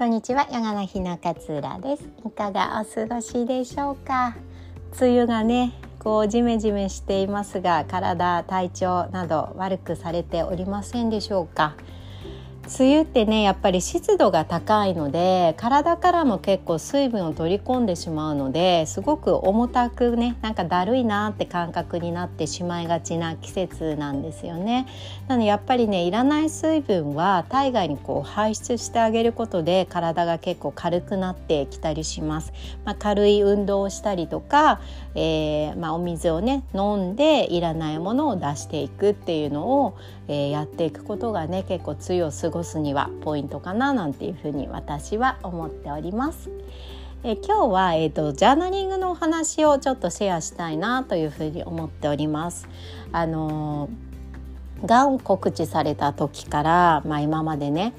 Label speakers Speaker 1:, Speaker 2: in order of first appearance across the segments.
Speaker 1: こんにちは、ヨガの日の勝浦です。いかがお過ごしでしょうか？梅雨がねこうジメジメしていますが体体調など悪くされておりませんでしょうか？梅雨ってねやっぱり湿度が高いので体からも結構水分を取り込んでしまうのですごく重たくねなんかだるいなって感覚になってしまいがちな季節なんですよね。なのでやっぱりねいらない水分は体外にこう排出してあげることで体が結構軽くなってきたりします。まあ、軽い運動をしたりとか、えー、まあ、お水をね飲んでいらないものを出していくっていうのを、えー、やっていくことがね結構梅雨を過ごすにはポイントかななんていうふうに私は思っております。え今日は、えーと、ジャーナリングのお話をちょっとシェアしたいなというふうに思っております。あのがん告知された時から、まあ、今までね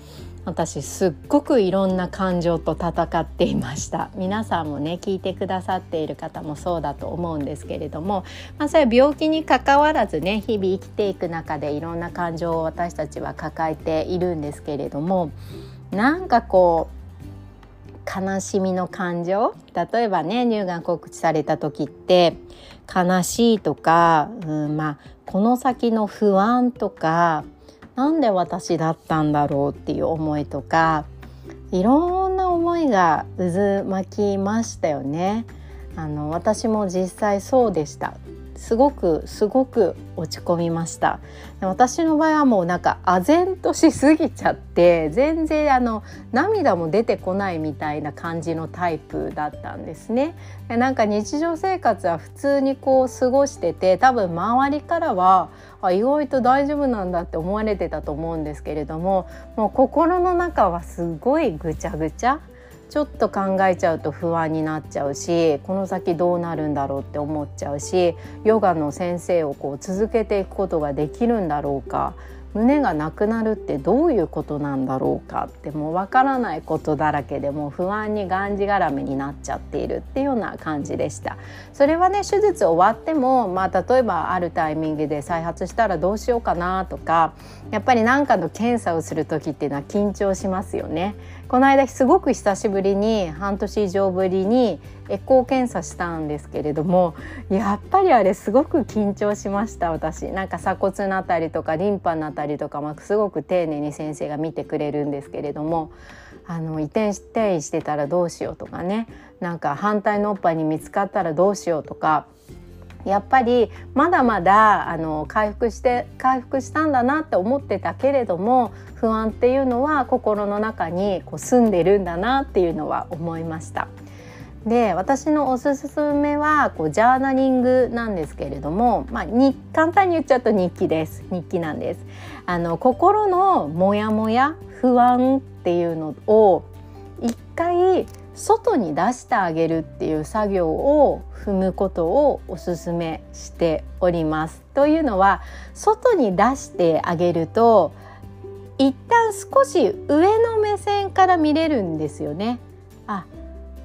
Speaker 1: 私すっごくいろんな感情と戦っていました。皆さんもね聞いてくださっている方もそうだと思うんですけれども、まあ、それは病気にかかわらずね日々生きていく中でいろんな感情を私たちは抱えているんですけれどもなんかこう悲しみの感情例えばね乳がん告知された時って悲しいとか、うん、まあこの先の不安とかなんで私だったんだろうっていう思いとかいろんな思いが渦巻きましたよね。あの私も実際そうでしたすごくすごく落ち込みました。私の場合はもうなんか唖然としすぎちゃって全然あの涙も出てこないみたいな感じのタイプだったんですね。なんか日常生活は普通にこう過ごしてて多分周りからはあ意外と大丈夫なんだって思われてたと思うんですけれどももう心の中はすごいぐちゃぐちゃちょっと考えちゃうと不安になっちゃうしこの先どうなるんだろうって思っちゃうしヨガの先生をこう続けていくことができるんだろうか胸がなくなるってどういうことなんだろうかってもうわからないことだらけでもう不安にがんじがらめになっちゃっているっていうような感じでした。それはね手術終わってもまあ例えばあるタイミングで再発したらどうしようかなとかやっぱり何かの検査をする時っていうのは緊張しますよね。この間すごく久しぶりに半年以上ぶりにエコー検査したんですけれどもやっぱりあれすごく緊張しました私。なんか鎖骨のあたりとかリンパのあたりとか、ま、すごく丁寧に先生が見てくれるんですけれどもあの移転転移してたらどうしようとかね。なんか反対のおっぱいに見つかったらどうしようとかやっぱりまだまだあの回復して回復したんだなって思ってたけれども不安っていうのは心の中にこう住んでるんだなっていうのは思いました。で私のおすすめはこうジャーナリングなんですけれども、まあ、に簡単に言っちゃうと日記です日記なんですあの心のモヤモヤ不安っていうのを一回外に出してあげるっていう作業を踏むことをおすすめしております。というのは外に出してあげると一旦少し上の目線から見れるんですよね。あ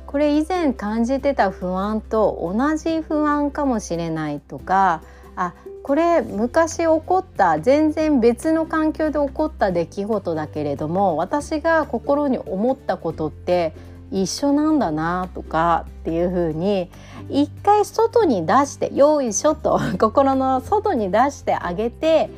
Speaker 1: これ以前感じてた不安と同じ不安かもしれないとかあこれ昔起こった全然別の環境で起こった出来事だけれども私が心に思ったことって一緒なんだなとかっていう風に一回外に出してよいしょと 心の外に出してあげて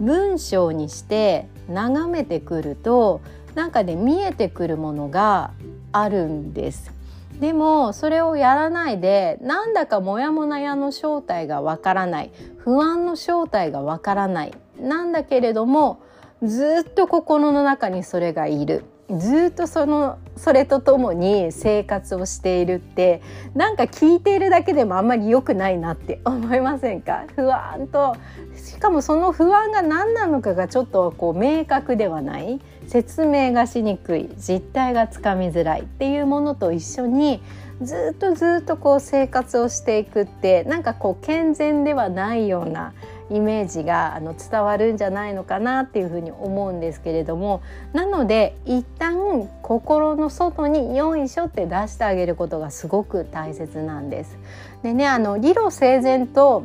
Speaker 1: 文章にして眺めてくるとなんかね見えてくるものがあるんです。でもそれをやらないでなんだかモヤモヤの正体がわからない不安の正体がわからないなんだけれどもずっと心の中にそれがいる。ずっとそのそれとともに生活をしているってなんか聞いているだけでもあんまり良くないなって思いませんか？不安と。しかもその不安が何なのかがちょっとこう明確ではない。説明がしにくい。実態がつかみづらいっていうものと一緒にずっとずっとこう生活をしていくってなんかこう健全ではないようなイメージがあの伝わるんじゃないのかなっていうふうに思うんですけれどもなので一旦心の外によいしょって出してあげることがすごく大切なんです。でねあの理路整然と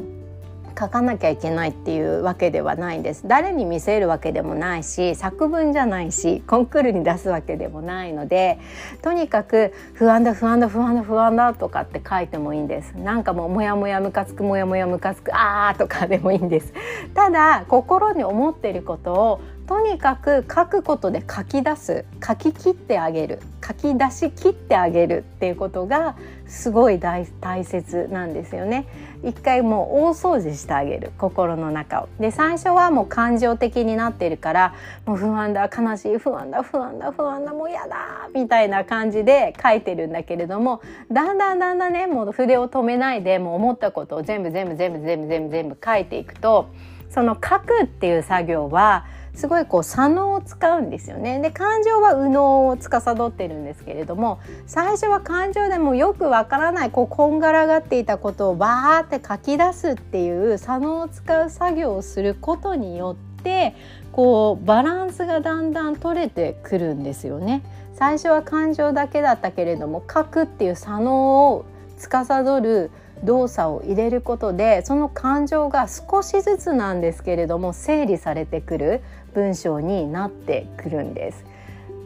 Speaker 1: 書かなきゃいけないっていうわけではないんです。誰に見せるわけでもないし作文じゃないしコンクールに出すわけでもないのでとにかく不安だ不安だ不安だ不安だとかって書いてもいいんです。なんかもうモヤモヤムカつくモヤモヤムカつくあーとかでもいいんです。ただ心に思っていることをとにかく書くことで書き出す書き切ってあげる書き出し切ってあげるっていうことがすごい大切なんですよね。一回もう大掃除してあげる心の中を。で最初はもう感情的になってるからもう不安だ悲しい不安だ不安だ不安だもう嫌だみたいな感じで書いてるんだけれどもだんだんだんだんねもう筆を止めないでもう思ったことを全部全部全部全部全部全部書いていくとその書くっていう作業はすごいこう左脳を使うんですよねで感情は右脳を司ってるんですけれども最初は感情でもよくわからないこうこんがらがっていたことをバーって書き出すっていう左脳を使う作業をすることによってこうバランスがだんだん取れてくるんですよね。最初は感情だけだったけれども書くっていう左脳を司る動作を入れることでその感情が少しずつなんですけれども整理されてくる文章になってくるんです。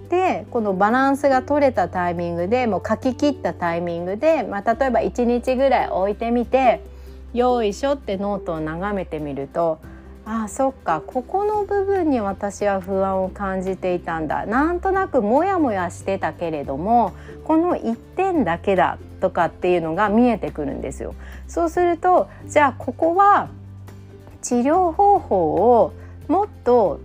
Speaker 1: でこのバランスが取れたタイミングでもう書き切ったタイミングで、まあ、例えば1日ぐらい置いてみてよいしょってノートを眺めてみるとああそっかここの部分に私は不安を感じていたんだなんとなくモヤモヤしてたけれどもこの1点だけだとかっていうのが見えてくるんですよ。そうするとじゃあここは治療方法をもっと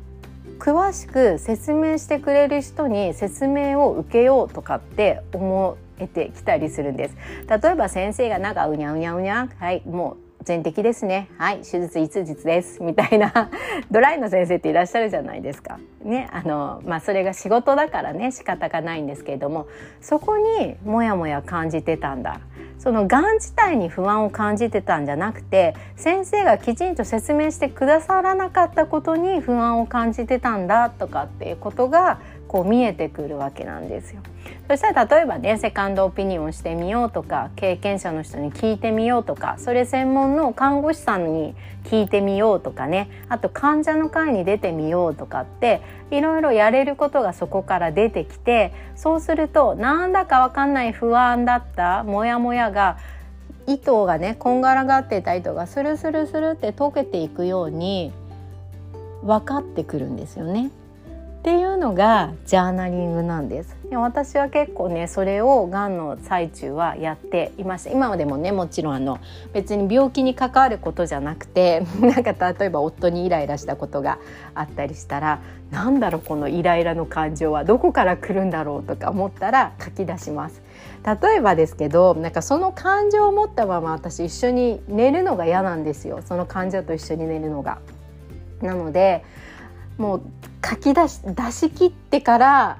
Speaker 1: 詳しく説明してくれる人に説明を受けようとかって思えてきたりするんです。例えば先生がなんかうにゃうにゃうにゃはいもう全摘ですね。はい。手術いつ日です。みたいな。ドライの先生っていらっしゃるじゃないですか。ね。あのまあそれが仕事だからね。仕方がないんですけれども。そこにモヤモヤ感じてたんだ。そのがん自体に不安を感じてたんじゃなくて先生がきちんと説明してくださらなかったことに不安を感じてたんだとかっていうことがこう見えてくるわけなんですよ。そしたら例えばねセカンドオピニオンしてみようとか経験者の人に聞いてみようとかそれ専門の看護師さんに聞いてみようとかねあと患者の会に出てみようとかっていろいろやれることがそこから出てきてそうするとなんだかわかんない不安だったモヤモヤが糸がねこんがらがってた糸がスルスルスルって溶けていくように分かってくるんですよね。っていうのがジャーナリングなんです。で私は結構ねそれをがんの最中はやっていました。今までもねもちろんあの別に病気に関わることじゃなくて なんか例えば夫にイライラしたことがあったりしたらなんだろうこのイライラの感情はどこから来るんだろうとか思ったら書き出します。例えばですけどなんかその感情を持ったまま私一緒に寝るのが嫌なんですよ。その患者と一緒に寝るのが。なのでもう書き出し出し切ってから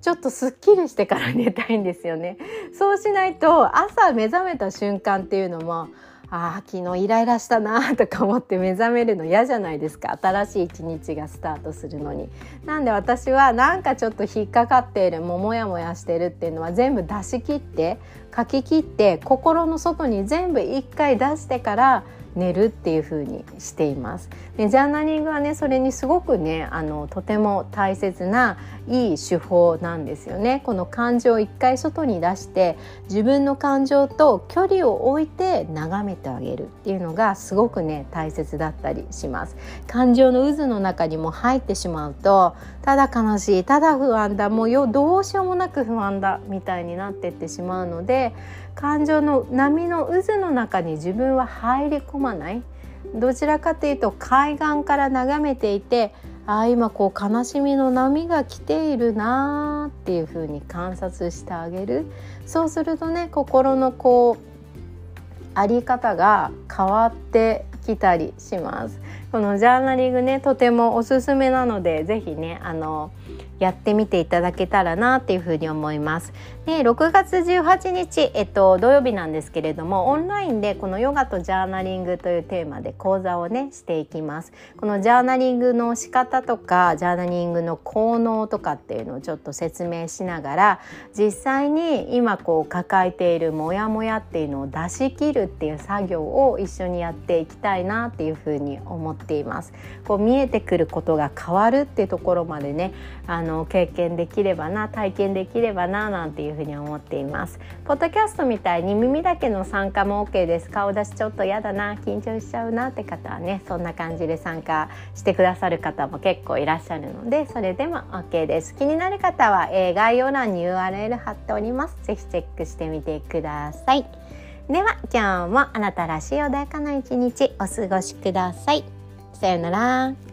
Speaker 1: ちょっとすっきりしてから寝たいんですよね。そうしないと朝目覚めた瞬間っていうのもああ昨日イライラしたなとか思って目覚めるの嫌じゃないですか新しい一日がスタートするのに。なんで私はなんかちょっと引っかかっているもモヤモヤしてるっていうのは全部出し切って書き切って心の外に全部一回出してから寝るっていう風にしています。でジャーナリングはねそれにすごくねあのとても大切ないい手法なんですよね。この感情を一回外に出して自分の感情と距離を置いて眺めてあげるっていうのがすごくね大切だったりします。感情の渦の中にも入ってしまうとただ悲しいただ不安だもうよどうしようもなく不安だみたいになってってしまうので感情の波の渦の中に自分は入り込まない。どちらかというと海岸から眺めていてああ今こう悲しみの波が来ているなーっていう風に観察してあげる。そうするとね心のこうあり方が変わってきたりします。このジャーナリングねとてもおすすめなので是非ねあのやってみていただけたらなっていうふうに思います。で6月18日、えっと、土曜日なんですけれどもオンラインでこのヨガとジャーナリングというテーマで講座をねしていきます。このジャーナリングの仕方とかジャーナリングの効能とかっていうのをちょっと説明しながら実際に今こう抱えているモヤモヤっていうのを出し切るっていう作業を一緒にやっていきたいなっていうふうに思っています。こう見えてくることが変わるっていうところまでねあの経験できればな体験できればななんていういうふうに思っています。ポッドキャストみたいに耳だけの参加も OK です。顔出しちょっと嫌だな。緊張しちゃうなって方はねそんな感じで参加してくださる方も結構いらっしゃるのでそれでも OK です。気になる方は、えー、概要欄に URL 貼っております。ぜひチェックしてみてください。では今日もあなたらしい穏やかな一日お過ごしください。さようなら。